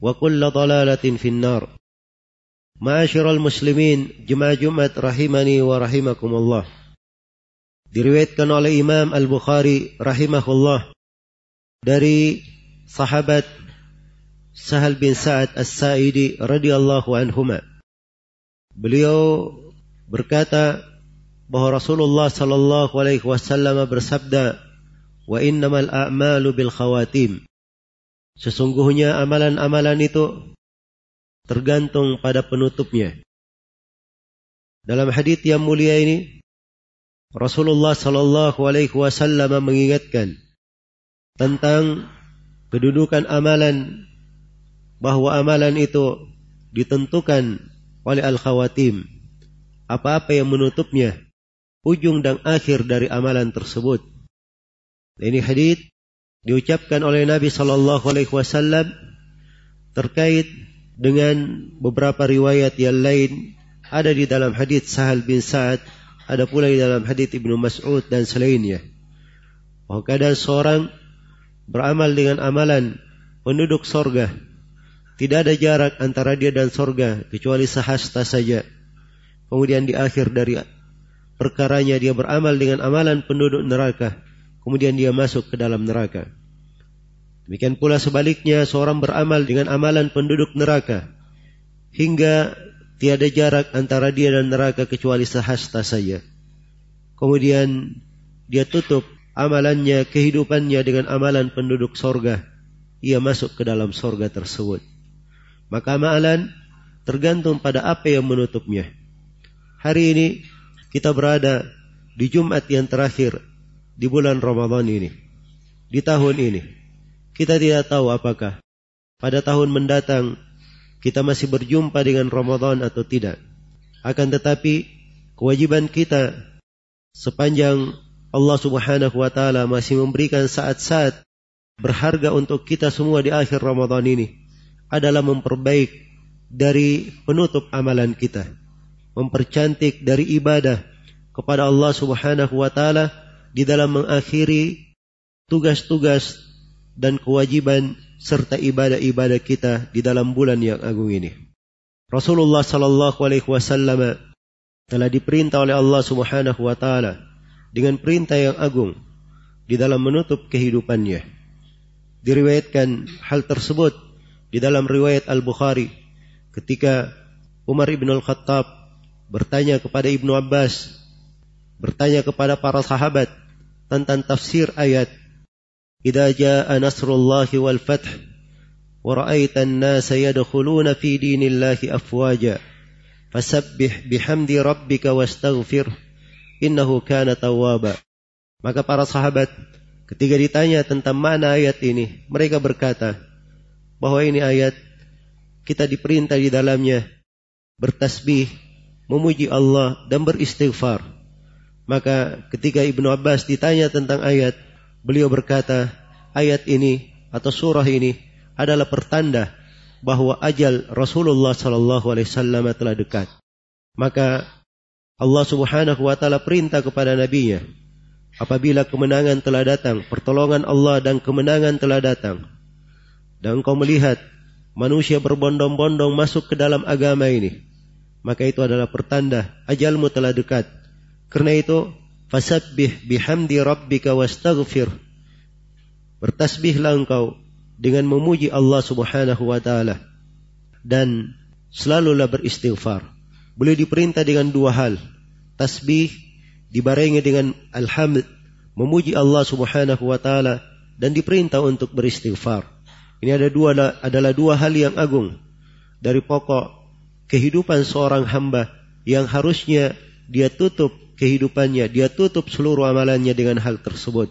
وكل ضلالة في النار معاشر المسلمين جماعة جمعة رحمني ورحمكم الله diriwayatkan oleh Imam Al-Bukhari rahimahullah dari sahabat Sahal bin Sa'ad As-Sa'idi radhiyallahu anhuma. Beliau berkata bahwa Rasulullah sallallahu alaihi wasallam bersabda, "Wa innamal a'malu bil khawatim." Sesungguhnya amalan-amalan itu tergantung pada penutupnya. Dalam hadis yang mulia ini, Rasulullah Shallallahu Alaihi Wasallam mengingatkan tentang kedudukan amalan bahwa amalan itu ditentukan oleh al-khawatim apa-apa yang menutupnya ujung dan akhir dari amalan tersebut. Ini hadis diucapkan oleh Nabi Shallallahu Alaihi Wasallam terkait dengan beberapa riwayat yang lain. Ada di dalam hadis Sahal bin Sa'ad ada pula di dalam hadis Ibnu Mas'ud dan selainnya. Bahwa kadang seorang beramal dengan amalan penduduk sorga tidak ada jarak antara dia dan sorga kecuali sehasta saja. Kemudian di akhir dari perkaranya dia beramal dengan amalan penduduk neraka kemudian dia masuk ke dalam neraka. Demikian pula sebaliknya seorang beramal dengan amalan penduduk neraka hingga tiada jarak antara dia dan neraka kecuali sehasta saja. Kemudian dia tutup amalannya, kehidupannya dengan amalan penduduk sorga. Ia masuk ke dalam sorga tersebut. Maka amalan tergantung pada apa yang menutupnya. Hari ini kita berada di Jumat yang terakhir di bulan Ramadan ini, di tahun ini. Kita tidak tahu apakah pada tahun mendatang kita masih berjumpa dengan Ramadan atau tidak. Akan tetapi kewajiban kita sepanjang Allah Subhanahu wa taala masih memberikan saat-saat berharga untuk kita semua di akhir Ramadan ini adalah memperbaik dari penutup amalan kita, mempercantik dari ibadah kepada Allah Subhanahu wa taala di dalam mengakhiri tugas-tugas dan kewajiban serta ibadah-ibadah kita di dalam bulan yang agung ini. Rasulullah sallallahu alaihi wasallam telah diperintah oleh Allah Subhanahu wa taala dengan perintah yang agung di dalam menutup kehidupannya. Diriwayatkan hal tersebut di dalam riwayat Al-Bukhari ketika Umar ibn Al-Khattab bertanya kepada Ibnu Abbas, bertanya kepada para sahabat, tentang tafsir ayat Idza jaa nasrullahi wal fath wa ra'aita an-nasa yadkhuluna fi dinillahi afwaja fasabbih bihamdi rabbika wastaghfir innahu kana maka para sahabat ketika ditanya tentang mana ayat ini mereka berkata bahwa ini ayat kita diperintah di dalamnya bertasbih memuji Allah dan beristighfar maka ketika Ibnu Abbas ditanya tentang ayat, beliau berkata, ayat ini atau surah ini adalah pertanda bahwa ajal Rasulullah Sallallahu Alaihi Wasallam telah dekat. Maka Allah Subhanahu wa taala perintah kepada nabinya apabila kemenangan telah datang, pertolongan Allah dan kemenangan telah datang. Dan engkau melihat manusia berbondong-bondong masuk ke dalam agama ini, maka itu adalah pertanda ajalmu telah dekat. Karena itu, fasabbih bihamdi rabbika wastaghfir. Bertasbihlah engkau dengan memuji Allah Subhanahu wa taala dan selalulah beristighfar. Boleh diperintah dengan dua hal. Tasbih dibarengi dengan alhamd, memuji Allah Subhanahu wa taala dan diperintah untuk beristighfar. Ini ada dua adalah dua hal yang agung dari pokok kehidupan seorang hamba yang harusnya dia tutup kehidupannya, dia tutup seluruh amalannya dengan hal tersebut.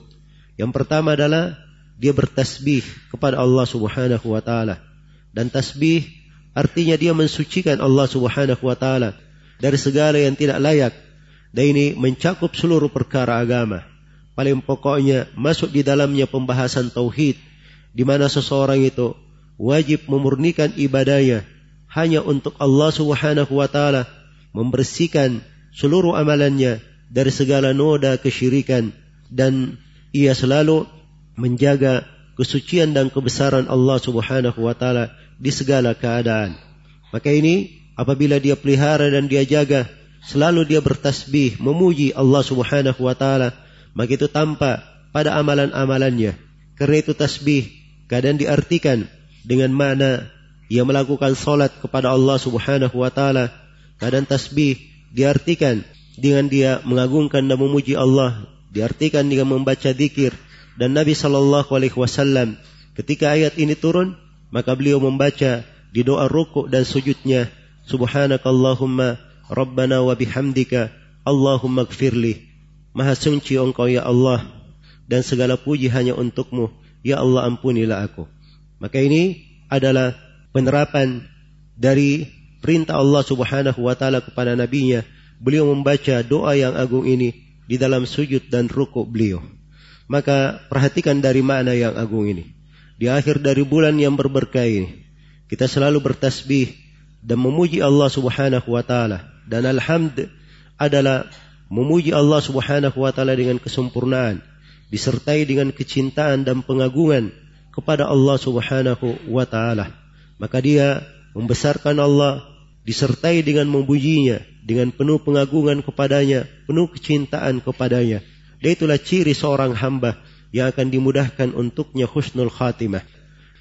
Yang pertama adalah dia bertasbih kepada Allah Subhanahu wa taala. Dan tasbih Artinya dia mensucikan Allah Subhanahu wa taala dari segala yang tidak layak. Dan ini mencakup seluruh perkara agama. Paling pokoknya masuk di dalamnya pembahasan tauhid di mana seseorang itu wajib memurnikan ibadahnya hanya untuk Allah Subhanahu wa taala, membersihkan seluruh amalannya dari segala noda kesyirikan dan ia selalu menjaga kesucian dan kebesaran Allah Subhanahu wa taala di segala keadaan. Maka ini apabila dia pelihara dan dia jaga, selalu dia bertasbih, memuji Allah Subhanahu wa taala, maka itu tampak pada amalan-amalannya. Karena itu tasbih kadang diartikan dengan makna ia melakukan salat kepada Allah Subhanahu wa taala. Kadang tasbih diartikan dengan dia mengagungkan dan memuji Allah, diartikan dengan membaca zikir. Dan Nabi sallallahu alaihi wasallam ketika ayat ini turun maka beliau membaca di doa rukuk dan sujudnya subhanakallahumma rabbana wa bihamdika allahumma gfirli maha suci engkau ya Allah dan segala puji hanya untukmu. Ya Allah ampunilah aku. Maka ini adalah penerapan dari perintah Allah subhanahu wa ta'ala kepada nabinya beliau membaca doa yang agung ini di dalam sujud dan rukuk beliau. Maka perhatikan dari mana yang agung ini. Di akhir dari bulan yang berberkah ini kita selalu bertasbih dan memuji Allah Subhanahu wa taala. Dan alhamd adalah memuji Allah Subhanahu wa taala dengan kesempurnaan disertai dengan kecintaan dan pengagungan kepada Allah Subhanahu wa taala. Maka dia membesarkan Allah disertai dengan memujinya dengan penuh pengagungan kepadanya penuh kecintaan kepadanya dan itulah ciri seorang hamba yang akan dimudahkan untuknya husnul khatimah.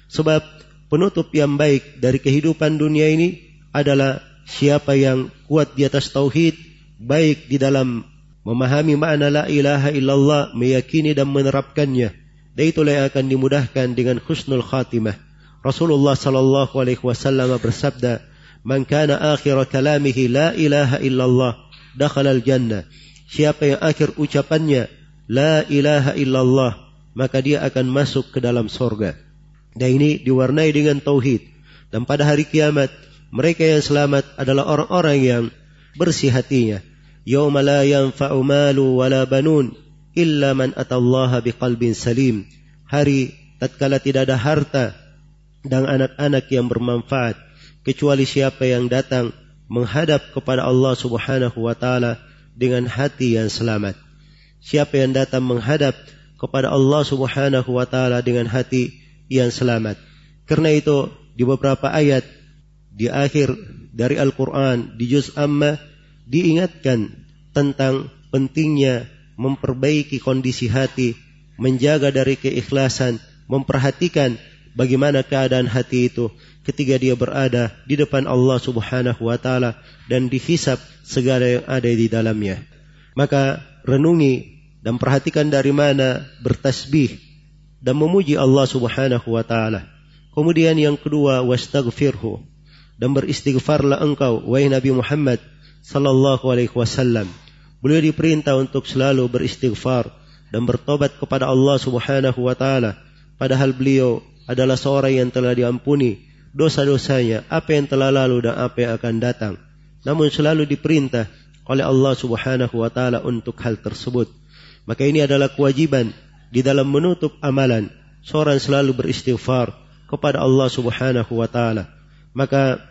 Sebab penutup yang baik dari kehidupan dunia ini adalah siapa yang kuat di atas tauhid, baik di dalam memahami makna la ilaha illallah, meyakini dan menerapkannya. Dan itulah yang akan dimudahkan dengan husnul khatimah. Rasulullah sallallahu alaihi wasallam bersabda, "Man kana akhir kalamihi la ilaha illallah, dakhala al-jannah." Siapa yang akhir ucapannya la ilaha illallah, maka dia akan masuk ke dalam sorga. Dan ini diwarnai dengan tauhid. Dan pada hari kiamat, mereka yang selamat adalah orang-orang yang bersih hatinya. Yawma la yanfa'u malu wala banun illa man atallaha biqalbin salim. Hari tatkala tidak ada harta dan anak-anak yang bermanfaat kecuali siapa yang datang menghadap kepada Allah Subhanahu wa taala dengan hati yang selamat. Siapa yang datang menghadap kepada Allah Subhanahu wa taala dengan hati yang selamat. Karena itu di beberapa ayat di akhir dari Al-Qur'an di juz amma diingatkan tentang pentingnya memperbaiki kondisi hati, menjaga dari keikhlasan, memperhatikan bagaimana keadaan hati itu ketika dia berada di depan Allah Subhanahu wa taala dan dihisap segala yang ada di dalamnya. Maka renungi dan perhatikan dari mana bertasbih dan memuji Allah Subhanahu wa taala. Kemudian yang kedua wastaghfirhu dan beristighfarlah engkau wahai Nabi Muhammad sallallahu alaihi wasallam. Beliau diperintah untuk selalu beristighfar dan bertobat kepada Allah Subhanahu wa taala padahal beliau adalah seorang yang telah diampuni dosa-dosanya, apa yang telah lalu dan apa yang akan datang. Namun selalu diperintah oleh Allah Subhanahu wa taala untuk hal tersebut. Maka ini adalah kewajiban di dalam menutup amalan. Seorang selalu beristighfar kepada Allah subhanahu wa ta'ala. Maka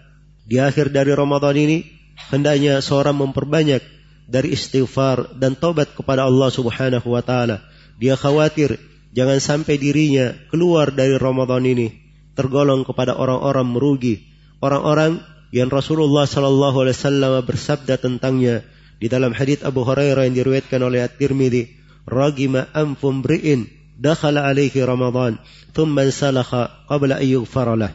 di akhir dari Ramadan ini, hendaknya seorang memperbanyak dari istighfar dan tobat kepada Allah Subhanahu wa taala. Dia khawatir jangan sampai dirinya keluar dari Ramadan ini tergolong kepada orang-orang merugi, orang-orang yang Rasulullah sallallahu alaihi wasallam bersabda tentangnya di dalam hadis Abu Hurairah yang diriwayatkan oleh At-Tirmidzi, "Ragima anfum bri'in dakhala alaihi Ramadan, thumma salakha qabla an yughfara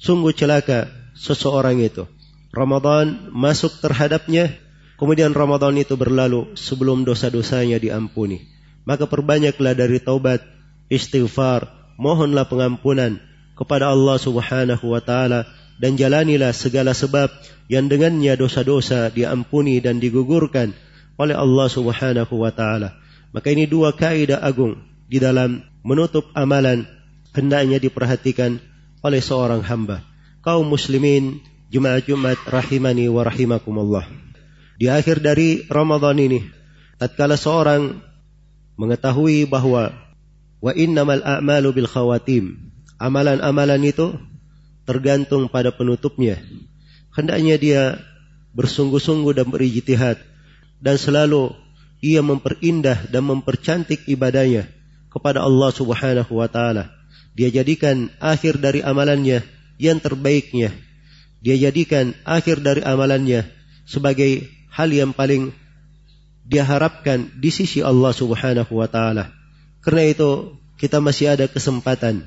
Sungguh celaka seseorang itu. Ramadan masuk terhadapnya Kemudian Ramadan itu berlalu sebelum dosa-dosanya diampuni. Maka perbanyaklah dari taubat, istighfar, mohonlah pengampunan kepada Allah Subhanahu wa taala dan jalanilah segala sebab yang dengannya dosa-dosa diampuni dan digugurkan oleh Allah Subhanahu wa taala. Maka ini dua kaidah agung di dalam menutup amalan hendaknya diperhatikan oleh seorang hamba. Kaum muslimin Jumat Jumat rahimani wa rahimakumullah di akhir dari Ramadan ini tatkala seorang mengetahui bahwa wa innamal a'malu bil khawatim. Amalan-amalan itu tergantung pada penutupnya. Hendaknya dia bersungguh-sungguh dan berijtihad dan selalu ia memperindah dan mempercantik ibadahnya kepada Allah Subhanahu wa taala. Dia jadikan akhir dari amalannya yang terbaiknya. Dia jadikan akhir dari amalannya sebagai hal yang paling diharapkan di sisi Allah Subhanahu wa taala. Karena itu kita masih ada kesempatan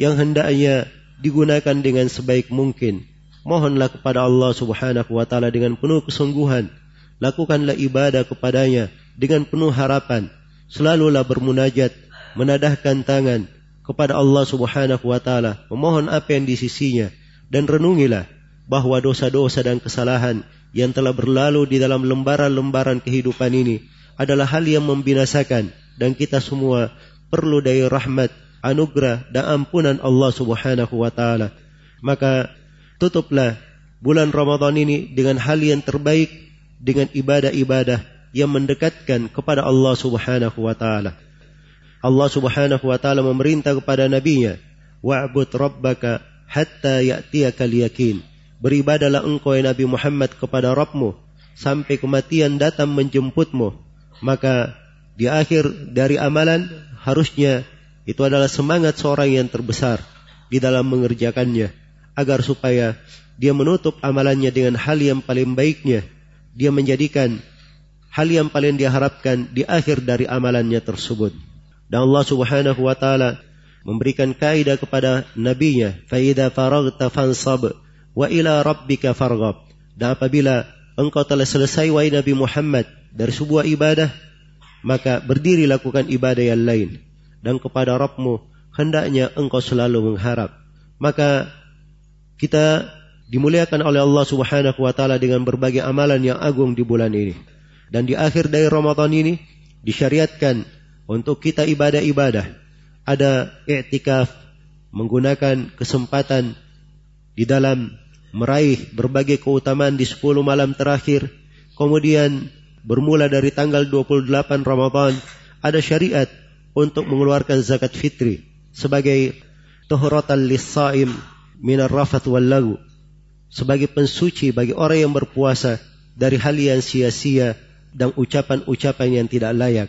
yang hendaknya digunakan dengan sebaik mungkin. Mohonlah kepada Allah Subhanahu wa taala dengan penuh kesungguhan. Lakukanlah ibadah kepadanya dengan penuh harapan. Selalulah bermunajat, menadahkan tangan kepada Allah Subhanahu wa taala, memohon apa yang di sisinya dan renungilah bahwa dosa-dosa dan kesalahan yang telah berlalu di dalam lembaran-lembaran kehidupan ini adalah hal yang membinasakan dan kita semua perlu dari rahmat, anugerah dan ampunan Allah Subhanahu wa taala. Maka tutuplah bulan Ramadan ini dengan hal yang terbaik dengan ibadah-ibadah yang mendekatkan kepada Allah Subhanahu wa taala. Allah Subhanahu wa taala memerintah kepada nabinya, "Wa'bud rabbaka hatta ya'tiyakal yakin." Beribadalah engkau ya Nabi Muhammad kepada Rabbmu sampai kematian datang menjemputmu. Maka di akhir dari amalan harusnya itu adalah semangat seorang yang terbesar di dalam mengerjakannya agar supaya dia menutup amalannya dengan hal yang paling baiknya. Dia menjadikan hal yang paling diharapkan di akhir dari amalannya tersebut. Dan Allah Subhanahu wa taala memberikan kaidah kepada nabinya, "Fa idza faraghta fansab." Wa ila rabbika farghab. Dan apabila engkau telah selesai wahai Nabi Muhammad dari sebuah ibadah, maka berdiri lakukan ibadah yang lain. Dan kepada Rabbmu hendaknya engkau selalu mengharap. Maka kita dimuliakan oleh Allah Subhanahu wa taala dengan berbagai amalan yang agung di bulan ini. Dan di akhir dari Ramadan ini disyariatkan untuk kita ibadah-ibadah. Ada i'tikaf menggunakan kesempatan di dalam meraih berbagai keutamaan di 10 malam terakhir. Kemudian bermula dari tanggal 28 Ramadan ada syariat untuk mengeluarkan zakat fitri sebagai tuhratan lis-saim minar rafat wal lagu sebagai pensuci bagi orang yang berpuasa dari hal yang sia-sia dan ucapan-ucapan yang tidak layak.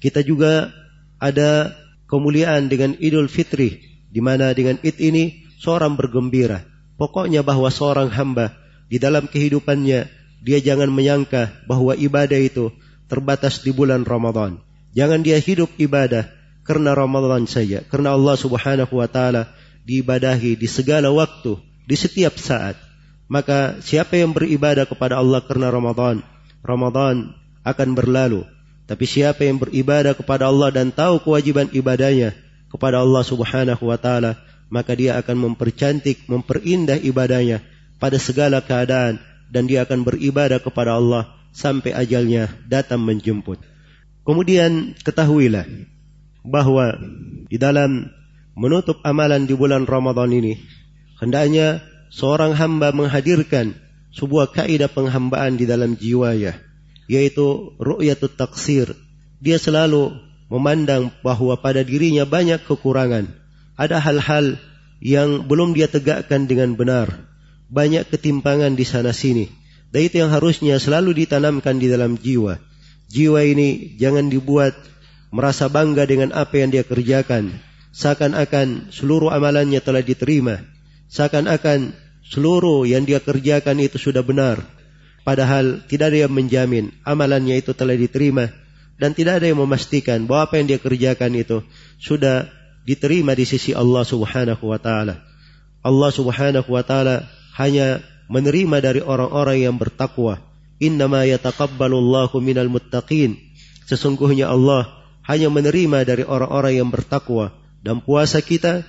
Kita juga ada kemuliaan dengan Idul Fitri di mana dengan Id ini seorang bergembira Pokoknya bahwa seorang hamba di dalam kehidupannya dia jangan menyangka bahwa ibadah itu terbatas di bulan Ramadan. Jangan dia hidup ibadah karena Ramadan saja, karena Allah Subhanahu wa taala diibadahi di segala waktu, di setiap saat. Maka siapa yang beribadah kepada Allah karena Ramadan, Ramadan akan berlalu. Tapi siapa yang beribadah kepada Allah dan tahu kewajiban ibadahnya kepada Allah Subhanahu wa taala, maka dia akan mempercantik, memperindah ibadahnya pada segala keadaan dan dia akan beribadah kepada Allah sampai ajalnya datang menjemput. Kemudian ketahuilah bahwa di dalam menutup amalan di bulan Ramadan ini hendaknya seorang hamba menghadirkan sebuah kaidah penghambaan di dalam jiwanya yaitu ru'yatut taksir. Dia selalu memandang bahwa pada dirinya banyak kekurangan ada hal-hal yang belum dia tegakkan dengan benar. Banyak ketimpangan di sana sini. Dan itu yang harusnya selalu ditanamkan di dalam jiwa. Jiwa ini jangan dibuat merasa bangga dengan apa yang dia kerjakan. Seakan-akan seluruh amalannya telah diterima. Seakan-akan seluruh yang dia kerjakan itu sudah benar. Padahal tidak ada yang menjamin amalannya itu telah diterima. Dan tidak ada yang memastikan bahwa apa yang dia kerjakan itu sudah diterima di sisi Allah subhanahu wa ta'ala. Allah subhanahu wa ta'ala hanya menerima dari orang-orang yang bertakwa. Innama yataqabbalullahu minal muttaqin. Sesungguhnya Allah hanya menerima dari orang-orang yang bertakwa dan puasa kita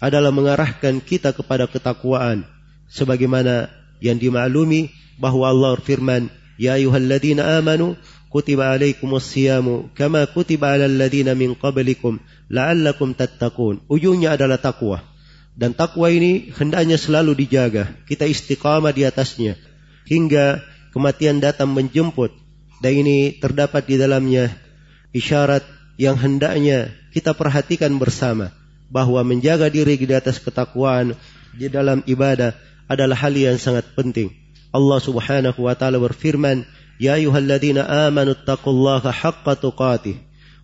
adalah mengarahkan kita kepada ketakwaan sebagaimana yang dimaklumi bahwa Allah firman ya ayyuhalladzina amanu kutiba alaikumus siyamu kama kutiba alal ladzina min qablikum la'allakum tattaqun ujungnya adalah takwa dan takwa ini hendaknya selalu dijaga. Kita istiqamah di atasnya. Hingga kematian datang menjemput. Dan ini terdapat di dalamnya isyarat yang hendaknya kita perhatikan bersama. Bahwa menjaga diri di atas ketakwaan di dalam ibadah adalah hal yang sangat penting. Allah subhanahu wa ta'ala berfirman, Ya ayuhalladzina amanu taqullaha haqqa tuqatih.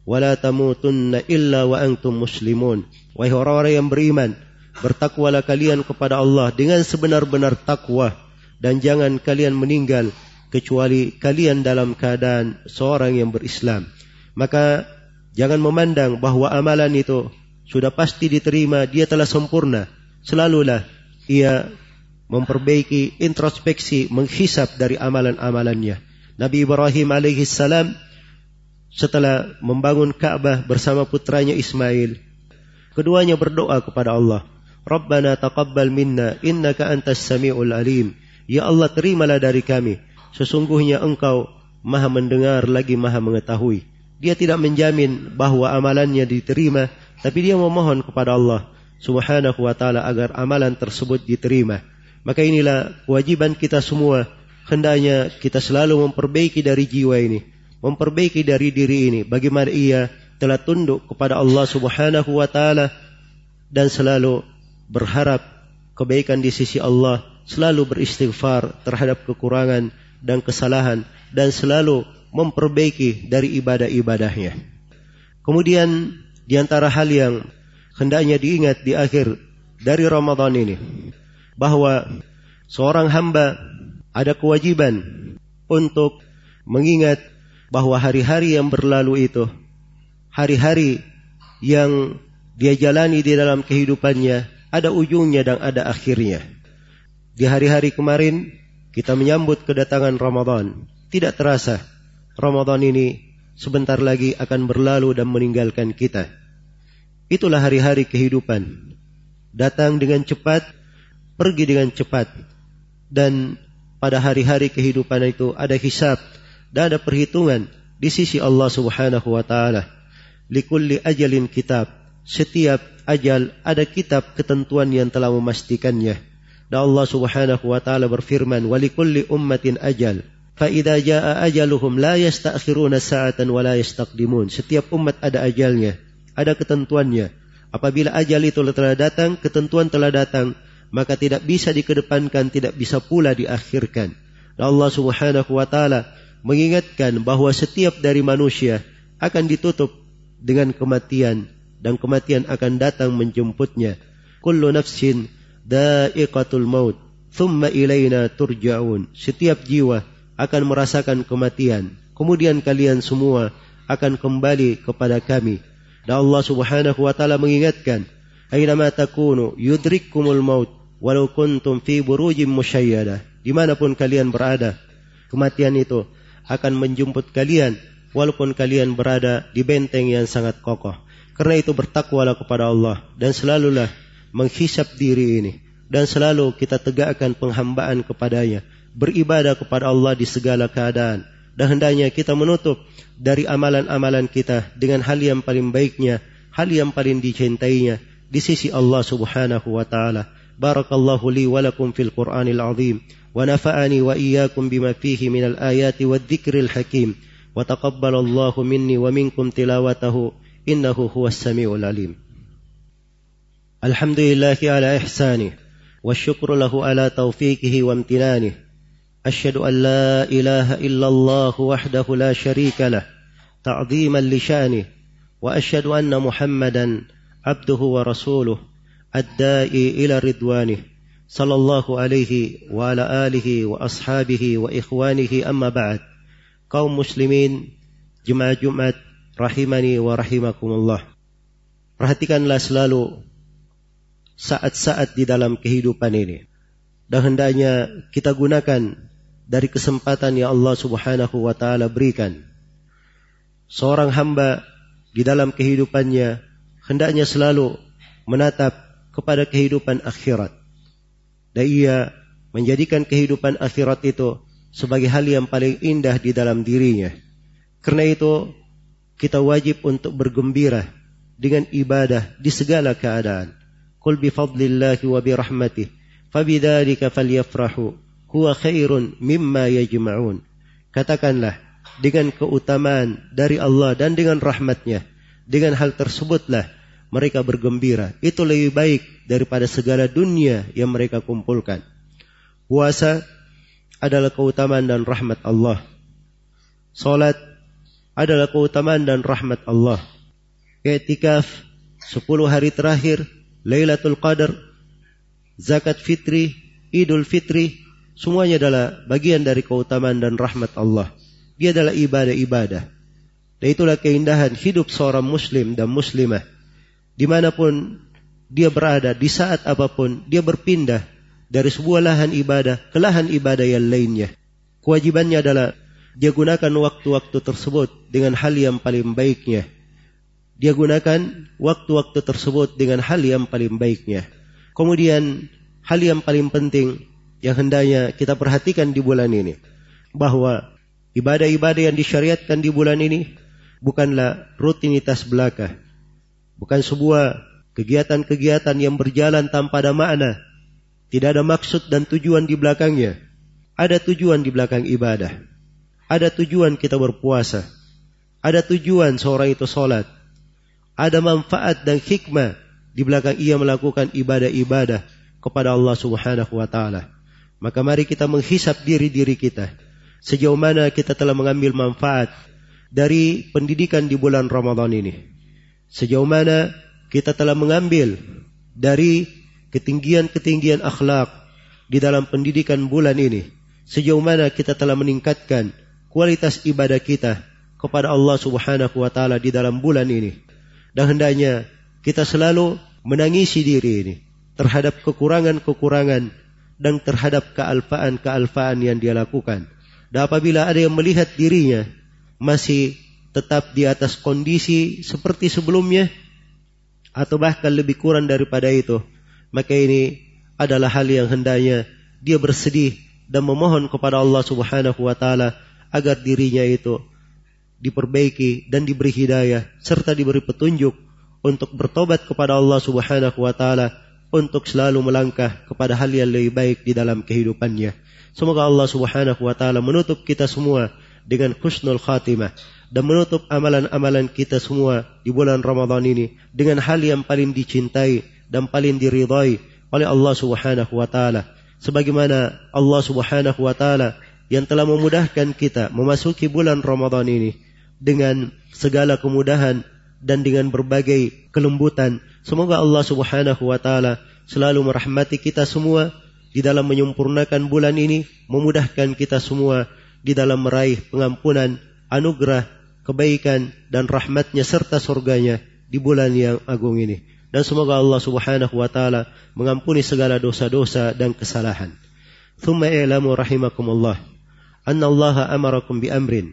Wa la tamutunna illa wa antum muslimun. Wahai orang-orang Bertakwalah kalian kepada Allah dengan sebenar-benar takwa dan jangan kalian meninggal kecuali kalian dalam keadaan seorang yang berislam. Maka jangan memandang bahwa amalan itu sudah pasti diterima, dia telah sempurna. Selalulah ia memperbaiki introspeksi, menghisap dari amalan-amalannya. Nabi Ibrahim alaihi salam setelah membangun Ka'bah bersama putranya Ismail, keduanya berdoa kepada Allah. Rabbana taqabbal minna innaka antas samiul alim. Ya Allah terimalah dari kami. Sesungguhnya engkau maha mendengar lagi maha mengetahui. Dia tidak menjamin bahwa amalannya diterima, tapi dia memohon kepada Allah subhanahu wa ta'ala agar amalan tersebut diterima. Maka inilah kewajiban kita semua. Hendaknya kita selalu memperbaiki dari jiwa ini. Memperbaiki dari diri ini. Bagaimana ia telah tunduk kepada Allah subhanahu wa ta'ala dan selalu berharap kebaikan di sisi Allah, selalu beristighfar terhadap kekurangan dan kesalahan dan selalu memperbaiki dari ibadah-ibadahnya. Kemudian di antara hal yang hendaknya diingat di akhir dari Ramadan ini bahwa seorang hamba ada kewajiban untuk mengingat bahwa hari-hari yang berlalu itu hari-hari yang dia jalani di dalam kehidupannya ada ujungnya dan ada akhirnya. Di hari-hari kemarin kita menyambut kedatangan Ramadan. Tidak terasa Ramadan ini sebentar lagi akan berlalu dan meninggalkan kita. Itulah hari-hari kehidupan. Datang dengan cepat, pergi dengan cepat. Dan pada hari-hari kehidupan itu ada hisab dan ada perhitungan di sisi Allah Subhanahu wa taala. Likulli ajalin kitab. Setiap ajal ada kitab ketentuan yang telah memastikannya. Dan Allah Subhanahu wa taala berfirman, "Walikulli ummatin ajal." Fa idza jaa ajaluhum la yasta'khiruna sa'atan wa la yastaqdimun. Setiap umat ada ajalnya, ada ketentuannya. Apabila ajal itu telah datang, ketentuan telah datang, maka tidak bisa dikedepankan, tidak bisa pula diakhirkan. Dan Allah Subhanahu wa taala mengingatkan bahwa setiap dari manusia akan ditutup dengan kematian dan kematian akan datang menjemputnya. Kullu nafsin da'iqatul maut, thumma ilaina turja'un. Setiap jiwa akan merasakan kematian. Kemudian kalian semua akan kembali kepada kami. Dan Allah Subhanahu wa taala mengingatkan, "Ainama takunu yudrikkumul maut walau kuntum fi burujim musyayyada." Di mana pun kalian berada, kematian itu akan menjemput kalian walaupun kalian berada di benteng yang sangat kokoh. Karena itu bertakwalah kepada Allah dan selalulah menghisap diri ini dan selalu kita tegakkan penghambaan kepadanya, beribadah kepada Allah di segala keadaan dan hendaknya kita menutup dari amalan-amalan kita dengan hal yang paling baiknya, hal yang paling dicintainya di sisi Allah Subhanahu wa taala. Wa lakum fil Qur'anil azim wa nafa'ani wa iyyakum bima fihi minal ayati wadh-dhikril hakim. وتقبل الله مني ومنكم تلاوته. إنه هو السميع العليم. الحمد لله على إحسانه والشكر له على توفيقه وامتنانه. أشهد أن لا إله إلا الله وحده لا شريك له تعظيما لشأنه. وأشهد أن محمدا عبده ورسوله. الدائي إلى رضوانه صلى الله عليه وعلى آله وأصحابه وإخوانه أما بعد قوم مسلمين جمع جمعة rahimani wa rahimakumullah. Perhatikanlah selalu saat-saat di dalam kehidupan ini. Dan hendaknya kita gunakan dari kesempatan yang Allah subhanahu wa ta'ala berikan. Seorang hamba di dalam kehidupannya hendaknya selalu menatap kepada kehidupan akhirat. Dan ia menjadikan kehidupan akhirat itu sebagai hal yang paling indah di dalam dirinya. Karena itu kita wajib untuk bergembira dengan ibadah di segala keadaan. Qul bi fadlillahi wa bi rahmatih falyafrahu huwa khairun mimma yajma'un. Katakanlah dengan keutamaan dari Allah dan dengan rahmatnya. Dengan hal tersebutlah mereka bergembira. Itu lebih baik daripada segala dunia yang mereka kumpulkan. Puasa adalah keutamaan dan rahmat Allah. Salat adalah keutamaan dan rahmat Allah. Ketikaf 10 hari terakhir, Lailatul Qadar, zakat fitri, Idul Fitri, semuanya adalah bagian dari keutamaan dan rahmat Allah. Dia adalah ibadah-ibadah. Dan itulah keindahan hidup seorang muslim dan muslimah. Di mana pun dia berada, di saat apa pun, dia berpindah dari sebuah lahan ibadah ke lahan ibadah yang lainnya. Kewajibannya adalah dia gunakan waktu-waktu tersebut dengan hal yang paling baiknya. Dia gunakan waktu-waktu tersebut dengan hal yang paling baiknya. Kemudian hal yang paling penting yang hendaknya kita perhatikan di bulan ini bahwa ibadah-ibadah yang disyariatkan di bulan ini bukanlah rutinitas belaka, bukan sebuah kegiatan-kegiatan yang berjalan tanpa ada makna, tidak ada maksud dan tujuan di belakangnya. Ada tujuan di belakang ibadah. Ada tujuan kita berpuasa. Ada tujuan seorang itu sholat. Ada manfaat dan hikmah di belakang ia melakukan ibadah-ibadah kepada Allah Subhanahu wa taala. Maka mari kita menghisap diri-diri kita. Sejauh mana kita telah mengambil manfaat dari pendidikan di bulan Ramadan ini. Sejauh mana kita telah mengambil dari ketinggian-ketinggian akhlak di dalam pendidikan bulan ini. Sejauh mana kita telah meningkatkan kualitas ibadah kita kepada Allah Subhanahu wa taala di dalam bulan ini. Dan hendaknya kita selalu menangisi diri ini terhadap kekurangan-kekurangan dan terhadap kealfaan-kealfaan yang dia lakukan. Dan apabila ada yang melihat dirinya masih tetap di atas kondisi seperti sebelumnya atau bahkan lebih kurang daripada itu, maka ini adalah hal yang hendaknya dia bersedih dan memohon kepada Allah Subhanahu wa taala agar dirinya itu diperbaiki dan diberi hidayah serta diberi petunjuk untuk bertobat kepada Allah Subhanahu wa taala untuk selalu melangkah kepada hal yang lebih baik di dalam kehidupannya. Semoga Allah Subhanahu wa taala menutup kita semua dengan husnul khatimah dan menutup amalan-amalan kita semua di bulan Ramadan ini dengan hal yang paling dicintai dan paling diridhai oleh Allah Subhanahu wa taala. Sebagaimana Allah Subhanahu wa taala yang telah memudahkan kita memasuki bulan Ramadan ini dengan segala kemudahan dan dengan berbagai kelembutan. Semoga Allah Subhanahu wa taala selalu merahmati kita semua di dalam menyempurnakan bulan ini, memudahkan kita semua di dalam meraih pengampunan, anugerah, kebaikan dan rahmatnya serta surganya di bulan yang agung ini. Dan semoga Allah Subhanahu wa taala mengampuni segala dosa-dosa dan kesalahan. Thumma i'lamu rahimakumullah أن الله أمركم بأمر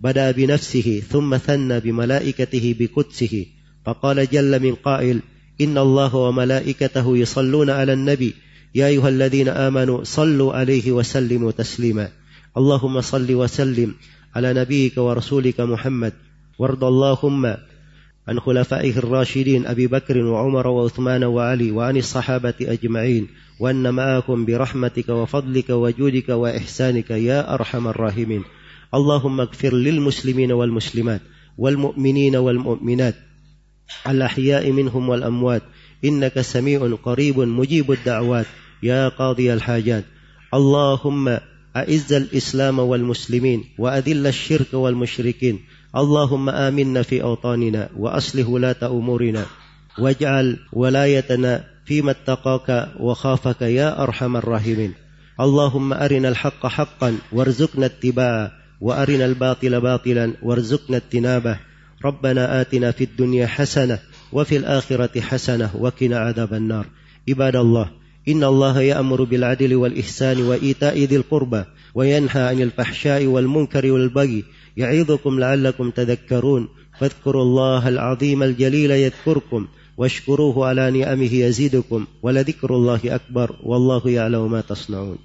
بدأ بنفسه ثم ثنى بملائكته بقدسه فقال جل من قائل إن الله وملائكته يصلون على النبي يا أيها الذين آمنوا صلوا عليه وسلموا تسليما اللهم صل وسلم على نبيك ورسولك محمد. وارض اللهم عن خلفائه الراشدين أبي بكر وعمر وعثمان وعلي وعن الصحابة أجمعين. وأن معكم برحمتك وفضلك وجودك وإحسانك يا أرحم الراحمين. اللهم اغفر للمسلمين والمسلمات والمؤمنين والمؤمنات الأحياء منهم والأموات. إنك سميع قريب مجيب الدعوات. يا قاضي الحاجات. اللهم أعز الإسلام والمسلمين وأذل الشرك والمشركين. اللهم آمنا في أوطاننا وأصلح ولاة أمورنا واجعل ولايتنا فيما اتقاك وخافك يا أرحم الراحمين. اللهم أرنا الحق حقا وارزقنا اتباعه وأرنا الباطل باطلا وارزقنا اجتنابه. ربنا آتنا في الدنيا حسنة وفي الآخرة حسنة وقنا عذاب النار. عباد الله إن الله يأمر بالعدل والإحسان وإيتاء ذي القربى وينهى عن الفحشاء والمنكر والبغي يعظكم لعلكم تذكرون فاذكروا الله العظيم الجليل يذكركم واشكروه على نعمه يزيدكم ولذكر الله أكبر والله يعلم ما تصنعون